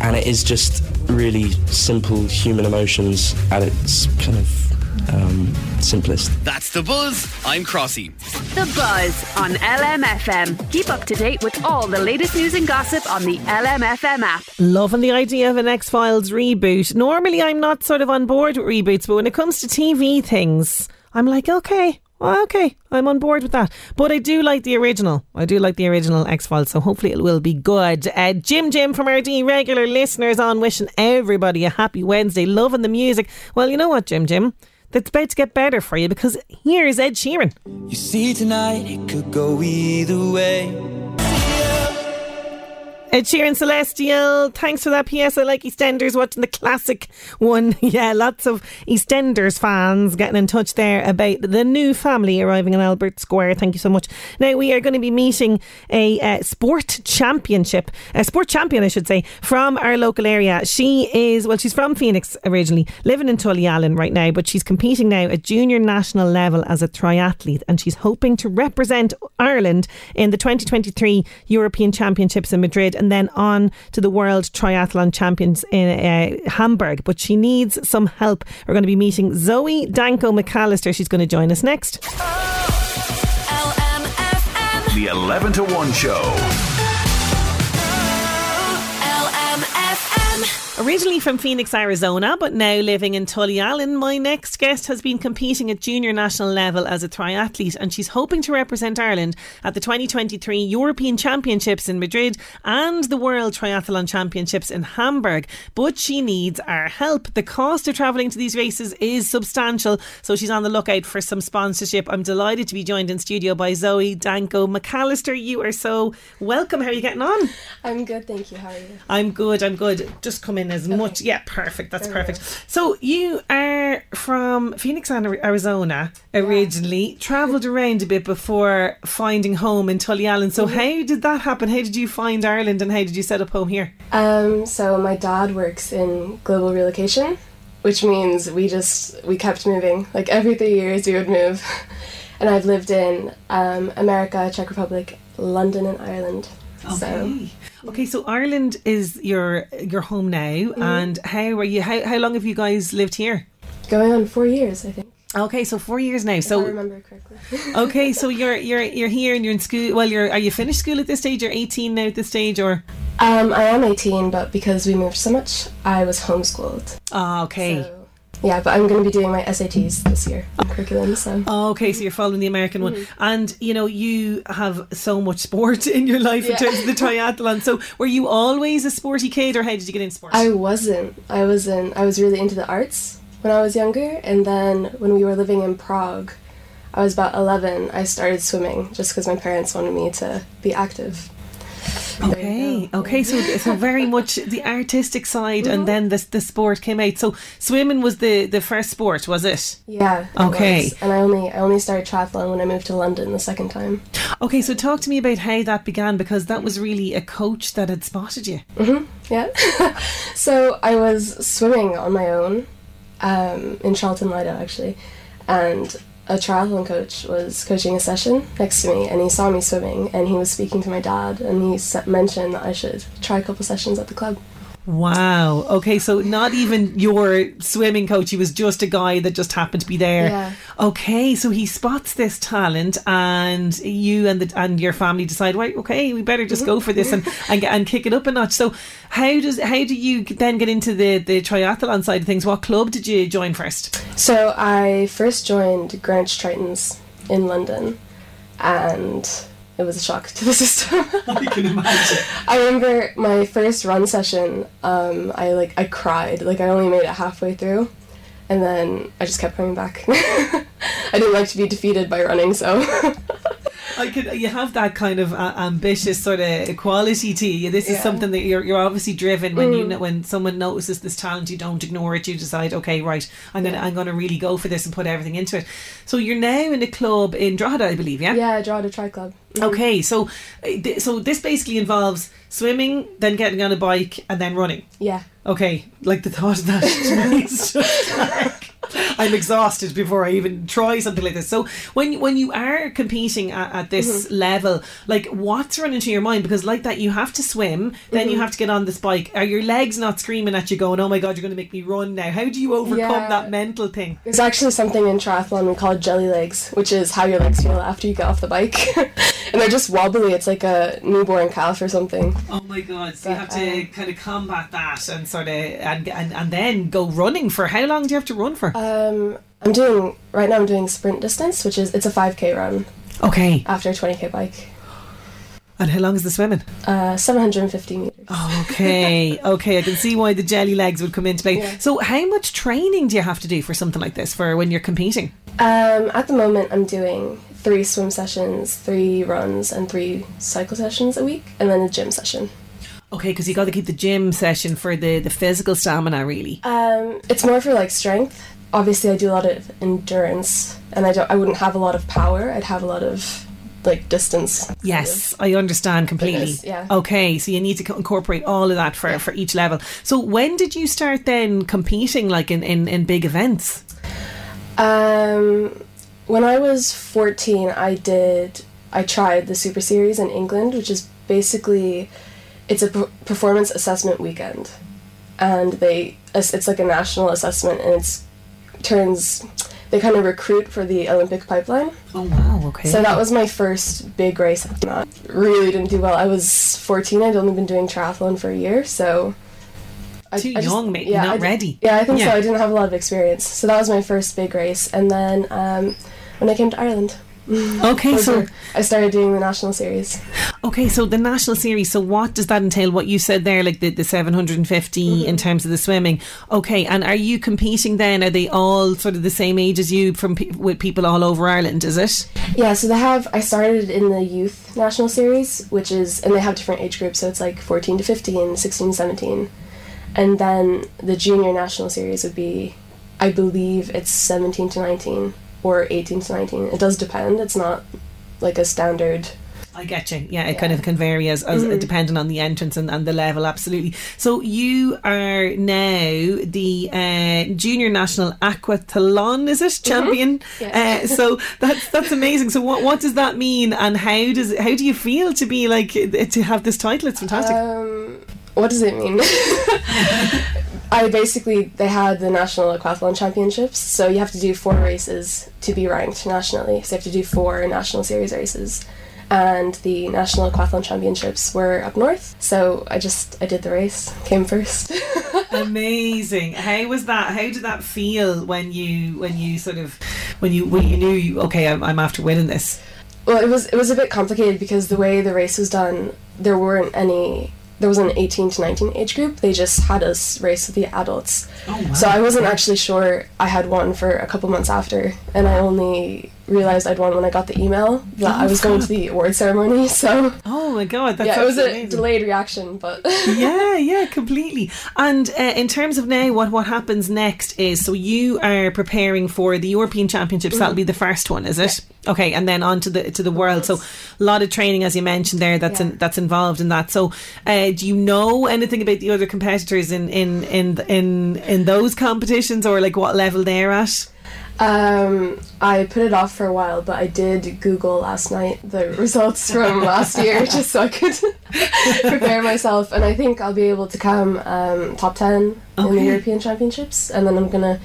and it is just really simple human emotions at its kind of um, simplest. That's The Buzz. I'm Crossy. The Buzz on LMFM. Keep up to date with all the latest news and gossip on the LMFM app. Loving the idea of an X Files reboot. Normally, I'm not sort of on board with reboots, but when it comes to TV things, I'm like, okay, well, okay, I'm on board with that. But I do like the original. I do like the original X Files, so hopefully it will be good. Uh, Jim Jim from Ardee, regular listeners on, wishing everybody a happy Wednesday, loving the music. Well, you know what, Jim Jim? That's about to get better for you because here's Ed Sheeran. You see, tonight it could go either way. Ed Sheeran Celestial, thanks for that PS. I like EastEnders watching the classic one. Yeah, lots of EastEnders fans getting in touch there about the new family arriving in Albert Square. Thank you so much. Now, we are going to be meeting a uh, sport championship, a sport champion, I should say, from our local area. She is, well, she's from Phoenix originally, living in Tullyallen right now, but she's competing now at junior national level as a triathlete and she's hoping to represent Ireland in the 2023 European Championships in Madrid and then on to the World Triathlon Champions in uh, Hamburg. But she needs some help. We're going to be meeting Zoe Danko McAllister. She's going to join us next. The 11 to 1 show. Originally from Phoenix, Arizona, but now living in Tullyallen, my next guest has been competing at junior national level as a triathlete and she's hoping to represent Ireland at the 2023 European Championships in Madrid and the World Triathlon Championships in Hamburg. But she needs our help. The cost of travelling to these races is substantial, so she's on the lookout for some sponsorship. I'm delighted to be joined in studio by Zoe Danko McAllister. You are so welcome. How are you getting on? I'm good, thank you. How are you? I'm good, I'm good. Just come in as much. Yeah, perfect. That's There perfect. So you are from Phoenix, Ari- Arizona originally, travelled around a bit before finding home in Tullyallen. So Mhm. how did that happen? How did you find Ireland and how did you set up home here? Um, so my dad works in global relocation, which means we just we kept moving. Like every three years we would move, and I've lived in um, America, Czech Republic, London, and Ireland. So Okay. So Ireland is your your home now, Mm-hmm. and how are you? How how long have you guys lived here? going on four years, I think. Okay, so four years now. if So I remember correctly. okay, so you're you're you're here and you're in school. Well, you're are you finished school at this stage? You're 18 now at this stage, or Um, I am 18, but because we moved so much, I was homeschooled. ah, okay. Yeah, but I'm going to be doing my SATs this year on curriculum. So Oh, okay, so you're following the American one, mm-hmm. and you know you have so much sport in your life in terms of the triathlon. So, were you always a sporty kid, or how did you get into sport? I wasn't. I was in. I was really into the arts when I was younger, and then when we were living in Prague, I was about eleven. I started swimming just because my parents wanted me to be active. Okay, okay, so so very much the artistic side, Mm-hmm. and then the the sport came out. So swimming was the the first sport, was it? Yeah. Okay. And I only I only started triathlon when I moved to London the second time. Okay, so talk to me about how that began because that was really a coach that had spotted you. hmm Yeah. so I was swimming on my own um, in Charlton Lido actually, and a triathlon coach was coaching a session next to me, and he saw me swimming, and he was speaking to my dad, and he mentioned that I should try a couple sessions at the club. Wow. Okay, so not even your swimming coach, he was just a guy that just happened to be there. Yeah. Okay, so he spots this talent and you and the and your family decide, right, okay, we better just go mm-hmm. for this and, and and kick it up a notch. So how does how do you then get into the, the triathlon side of things? What club did you join first? So I first joined Greenwich Tritons in London, and it was a shock to the system. I can imagine. I remember my first run session. Um, I like I cried. Like I only made it halfway through, and then I just kept coming back. I didn't like to be defeated by running, so I could you have that kind of uh, ambitious sort of equality to you. This is Yeah. something that you're you're obviously driven when you Mm. know when someone notices this talent, you don't ignore it. You decide, okay, right, I'm gonna I'm gonna really go for this and put everything into it. So you're now in a club in Drogheda, I believe, yeah. yeah, the tri club. Mhm. Okay, so uh, so this basically involves swimming, then getting on a bike, and then running. Yeah. Okay, like the thought of that just like I'm exhausted before I even try something like this. So when when you are competing at, at this Mhm. level, like what's running through your mind? Because like that, you have to swim, then you Mhm. have to get on this bike. Are your legs not screaming at you, going, "Oh my god, you're going to make me run now"? How do you overcome Yeah. that mental thing? There's actually something in triathlon we call jelly legs, which is how your legs feel after you get off the bike, and they're just wobbly. It's like a newborn calf or something. Oh my god! So you have to um, kind of combat that and sort of and, and and then go running for how long do you have to run for? Um, I'm doing right now. I'm doing sprint distance, which is it's a 5k run Okay, after a 20k bike. and how long is the swimming? Uh, 750 meters. Okay, okay, I can see why the jelly legs would come into play. Yeah. So, how much training do you have to do for something like this for when you're competing? Um, at the moment, I'm doing three swim sessions, three runs, and three cycle sessions a week, and then a gym session. Okay, because you got to keep the gym session for the the physical stamina, really. Um, it's more for like strength. Obviously, I do a lot of endurance, and I don't. I wouldn't have a lot of power. I'd have a lot of like distance. Yes, I understand completely. Yeah. Okay, so you need to incorporate all of that for, for each level. So, when did you start then competing, like in, in, in big events? Um, when I was 14, I did. I tried the Super Series in England, which is basically it's a per- performance assessment weekend, and they it's like a national assessment, and it's turns they kind of recruit for the Olympic pipeline. Oh wow! Okay. So that was my first big race. I really didn't do well. I was 14. I'd only been doing triathlon for a year, so I, Too I young, mate. yeah, not I d- ready. Yeah, I think Yeah. so. I didn't have a lot of experience, so that was my first big race. And then um, when I came to Ireland, Okay, so- I started doing the national series. Okay, so the national series. So what does that entail? What you said there, like the, the seven hundred and Mm-hmm. in terms of the swimming. Okay, and are you competing then? Are they all sort of the same age as you from pe- with people all over Ireland? Is it? Yeah, so they have. I started in the youth national series, which is, and they have different age groups, so it's like 14 to 15, 16 to 17. And then the junior national series would be, I believe it's 17 to 19 or 18 to 19. It does depend. It's not like a standard. I get you. Yeah, it kind of can vary as, as Mhm. depending on the entrance and, and the level. Absolutely. So you are now the uh, junior national aquathlon, is it champion? Yeah. Uh, so that's that's amazing. So what what does that mean, and how does how do you feel to be like to have this title? It's fantastic. Um, what does it mean? I basically they had the national aquathlon championships, so you have to do four races to be ranked nationally. So you have to do four national series races, and the national aquathlon championships were up north. So I just I did the race, came first. Amazing. How was that? How did that feel when you when you sort of when you when you knew you, okay I'm, I'm after winning this? Well, it was it was a bit complicated because the way the race was done, there weren't any. There was an 18 to 19 age group. They just had us race with the adults. wow. So I wasn't actually sure I had won for a couple months after, and I only realized I'd won when I got the email that Oh, I was going to the award ceremony. So Oh my god, that's yeah, it was a delayed reaction, but yeah, yeah, completely. And uh, in terms of now, what what happens next is so you are preparing for the European Championships. That'll be the first one, is it? Okay, and then on to the to the world. So a lot of training, as you mentioned there, that's in, that's involved in that. So, uh, do you know anything about the other competitors in in in in in those competitions, or like what level they're at? Um, I put it off for a while. But I did Google last night the results from last year just so I could prepare myself, and I think I'll be able to come um, top ten in the European Championships, and then I'm gonna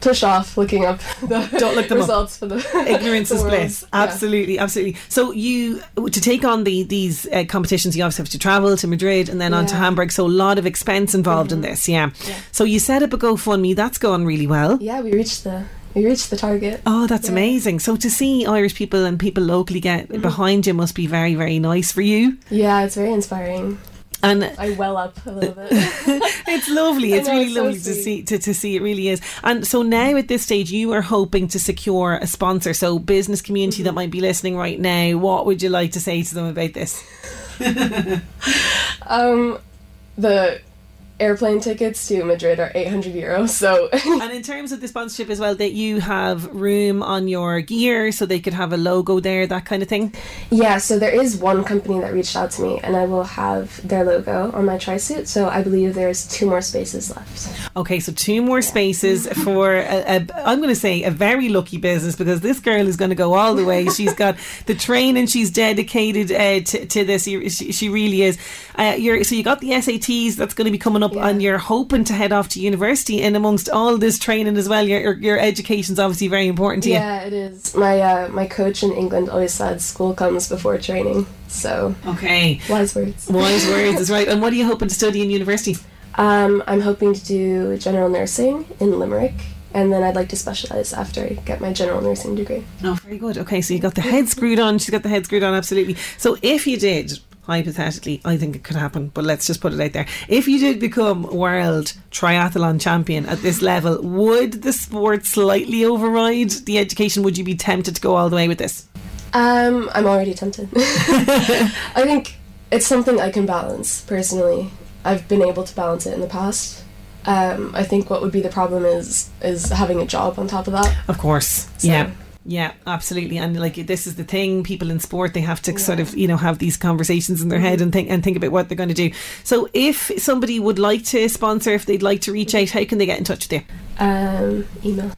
push off looking up the Don't look them up. results for the Ignorance the is bliss. Yeah. Absolutely, absolutely. So you to take on the these uh, competitions, you obviously have to travel to Madrid and then on to Mm-hmm. Hamburg. So a lot of expense involved in this. Yeah. So you set up a GoFundMe. That's gone really well. Yeah, we reached the we reached the target. Oh, that's amazing. So to see Irish people and people locally get Mm-hmm. behind you must be very, very nice for you. Yeah, it's very inspiring. And I well up a little bit. it's lovely. It's know, really it's so lovely to see to, to see it really is. And so now at this stage you are hoping to secure a sponsor. So business community Mm-hmm. that might be listening right now, what would you like to say to them about this? um, the airplane tickets to Madrid are 800 euros. So and in terms of the sponsorship as well, that you have room on your gear so they could have a logo there, that kind of thing. yeah, so there is one company that reached out to me, and I will have their logo on my tri suit. So I believe there's two more spaces left. Okay, so two more spaces for a, a, I'm going to say a very lucky business because this girl is going to go all the way. She's got the training. She's dedicated uh, to, to this. She, she really is. Uh, you're, so you got the SATs that's going to be coming up, and you're hoping to head off to university. And amongst all this training as well, your your, your education's obviously very important to you. Yeah, it is. My uh, my coach in England always said school comes before training. So Okay. wise words. Wise words is right. And what are you hoping to study in university? Um, I'm hoping to do general nursing in Limerick, and then I'd like to specialize after I get my general nursing degree. Oh, very good. Okay, so you got the head screwed on. She's got the head screwed on, absolutely. So if you did, hypothetically, I think it could happen, but let's just put it out there. If you did become world triathlon champion at this level, would the sport slightly override the education? Would you be tempted to go all the way with this? Um, I'm already tempted. I think it's something I can balance personally. I've been able to balance it in the past. Um, I think what would be the problem is is having a job on top of that. Of course. Yeah. Yeah, absolutely. And like this is the thing, people in sport they have to sort of, you know, have these conversations in their head mm-hmm. and think and think about what they're going to do. So if somebody would like to sponsor, if they'd like to reach mm-hmm. out, how can they get in touch with you? Um, email.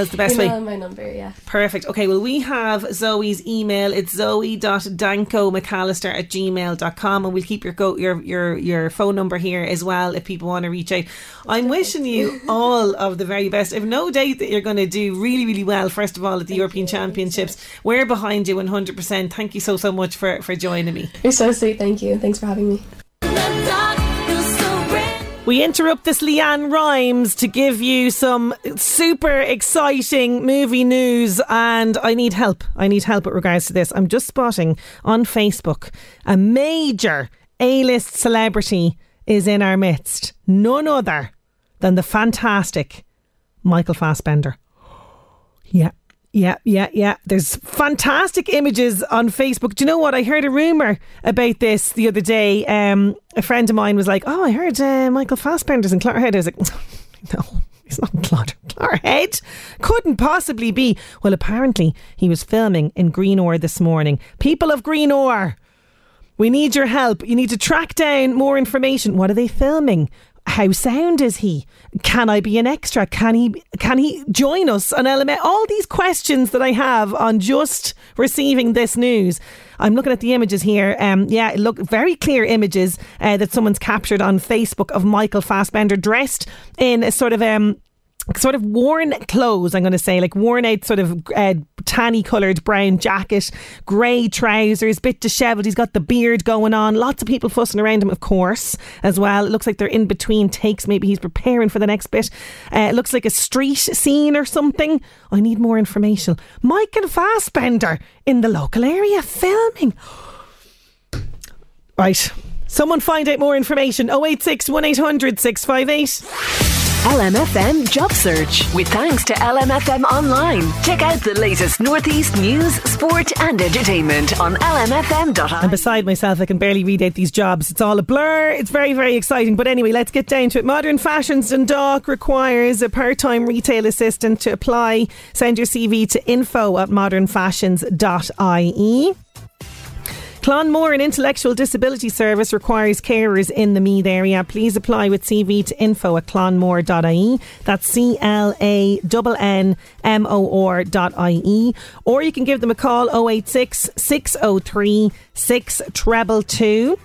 is the best email way. and my number, yeah. Perfect. Okay, well, we have Zoe's email. It's zoe.dancomcallister at gmail.com and we'll keep your, go, your your your phone number here as well if people want to reach out. I'm wishing you all of the very best. I've no doubt that you're going to do really, really well, first of all, at the European Championships. We're behind you 100%. Thank you so, so much for, for joining me. You're so sweet. Thank you. Thanks for having me. We interrupt this LeAnn Rimes to give you some super exciting movie news, and I need help. I need help with regards to this. I'm just spotting on Facebook a major A list celebrity is in our midst. None other than the fantastic Michael Fassbender. Yeah. Yeah, yeah, yeah. There's fantastic images on Facebook. Do you know what? I heard a rumor about this the other day. Um, a friend of mine was like, "Oh, I heard uh, Michael Fassbender's in Clogherhead." I was like, "No, he's not in Clogher- Clogherhead. Couldn't possibly be." Well, apparently he was filming in Greenore this morning. People of Greenore, we need your help. You need to track down more information. What are they filming? How sound is he? Can I be an extra? Can he can he join us on LMFM? All these questions that I have on just receiving this news. I'm looking at the images here. Um, yeah, look, very clear images uh, that someone's captured on Facebook of Michael Fassbender dressed in a sort of um sort of worn clothes, I'm going to say, like worn out sort of uh, tanny coloured brown jacket, grey trousers, bit dishevelled. He's got the beard going on. Lots of people fussing around him, of course, as well. It looks like they're in between takes. Maybe he's preparing for the next bit. Uh, it looks like a street scene or something. I need more information. mike and Fassbender in the local area filming. Right. Someone find out more information. 086 1800 658. LMFM Job Search with thanks to LMFM Online. Check out the latest Northeast news, sport, and entertainment on lmfm.ie. I'm beside myself. I can barely read out these jobs. It's all a blur. It's very, very exciting. But anyway, let's get down to it. Modern Fashions Dundalk requires a part time retail assistant to apply. Send your CV to info at modernfashions.ie. Clann Mór, an intellectual disability service, requires carers in the Meath area. Please apply with CV to info at clannmor.ie. That's C L A N N M O R dot IE. Or you can give them a call 086 603 6222.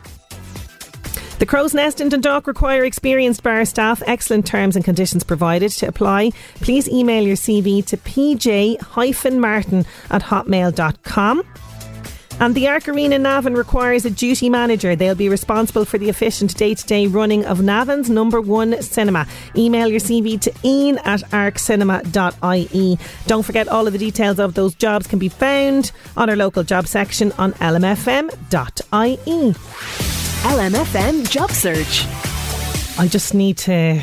The Crow's Nest in Dundalk require experienced bar staff. Excellent terms and conditions provided. To apply, please email your CV to pj-martin at hotmail.com. And the Arc Arena Navan requires a duty manager. They'll be responsible for the efficient day to day running of Navan's number one cinema. Email your CV to ian at arccinema.ie. Don't forget, all of the details of those jobs can be found on our local job section on lmfm.ie. LMFM Job Search. I just need to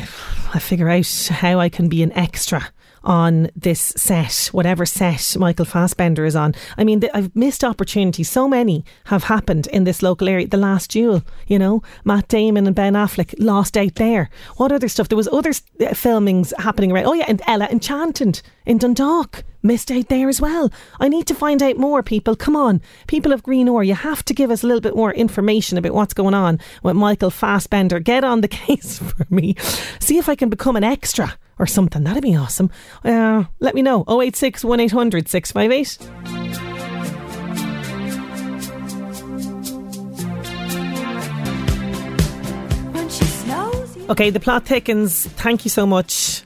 uh, figure out how I can be an extra on this set, whatever set Michael Fassbender is on. I mean, I've missed opportunities. So many have happened in this local area. The last duel, you know, Matt Damon and Ben Affleck lost out there. What other stuff? There was other uh, filmings happening around. Oh yeah, and Ella Enchanted in Dundalk missed out there as well. I need to find out more, people. Come on, people of Greenore, you have to give us a little bit more information about what's going on with Michael Fassbender. Get on the case for me. See if I can become an extra or something. That'd be awesome. Uh, let me know. 086 1800 658. Okay, the plot thickens. Thank you so much.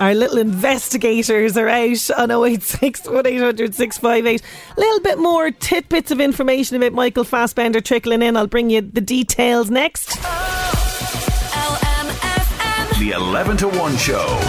Our little investigators are out on 086 1800 658. A little bit more tidbits of information about Michael Fassbender trickling in. I'll bring you the details next. The 11 to 1 show.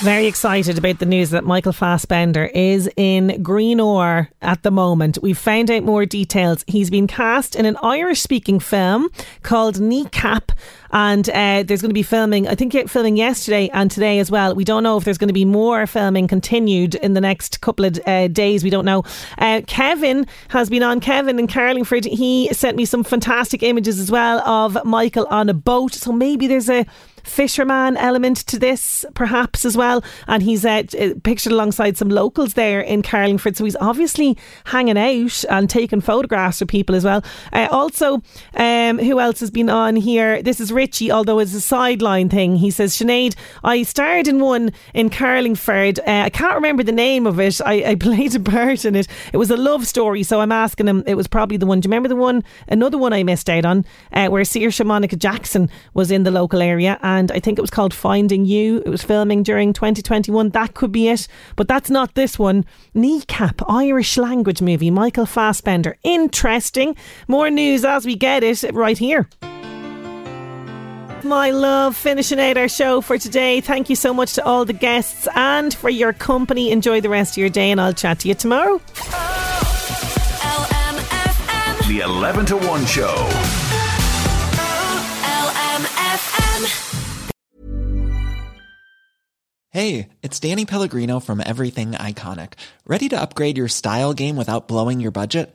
Very excited about the news that Michael Fassbender is in Greenore at the moment. We've found out more details. He's been cast in an Irish speaking film called Kneecap. And uh, there's going to be filming, I think filming yesterday and today as well. We don't know if there's going to be more filming continued in the next couple of uh, days. We don't know. Uh, Kevin has been on. Kevin in Carlingford, he sent me some fantastic images as well of Michael on a boat. So maybe there's a fisherman element to this, perhaps as well. And he's uh, pictured alongside some locals there in Carlingford. So he's obviously hanging out and taking photographs of people as well. Uh, also, um, who else has been on here? This is Richie, although it's a sideline thing. He says, Sinead, I starred in one in Carlingford. Uh, I can't remember the name of it. I, I played a part in it. It was a love story. So I'm asking him, it was probably the one. Do you remember the one? Another one I missed out on uh, where Saoirse Monica Jackson was in the local area and I think it was called Finding You. It was filming during 2021. That could be it, but that's not this one. Kneecap, Irish language movie, Michael Fassbender. Interesting. More news as we get it right here. My love, finishing out our show for today. Thank you so much to all the guests and for your company. Enjoy the rest of your day, and I'll chat to you tomorrow. The 11 to 1 show. LMFM. Hey, it's Danny Pellegrino from Everything Iconic. Ready to upgrade your style game without blowing your budget?